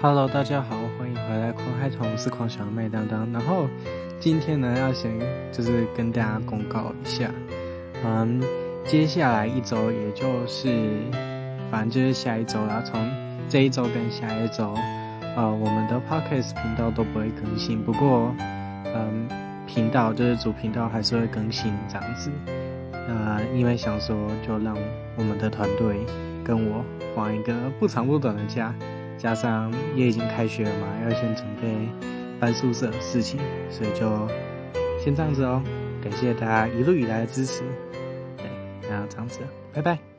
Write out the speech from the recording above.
Hello，大家好，欢迎回来，狂嗨团，我是狂小妹当当。然后今天呢，要先就是跟大家公告一下，嗯，接下来一周，也就是反正就是下一周啦，从这一周跟下一周，呃，我们的 Podcast 频道都不会更新。不过，嗯，频道就是主频道还是会更新这样子。呃，因为想说，就让我们的团队跟我放一个不长不短的假。加上也已经开学了嘛，要先准备搬宿舍的事情，所以就先这样子哦。感谢大家一路以来的支持，对，那这样子，拜拜。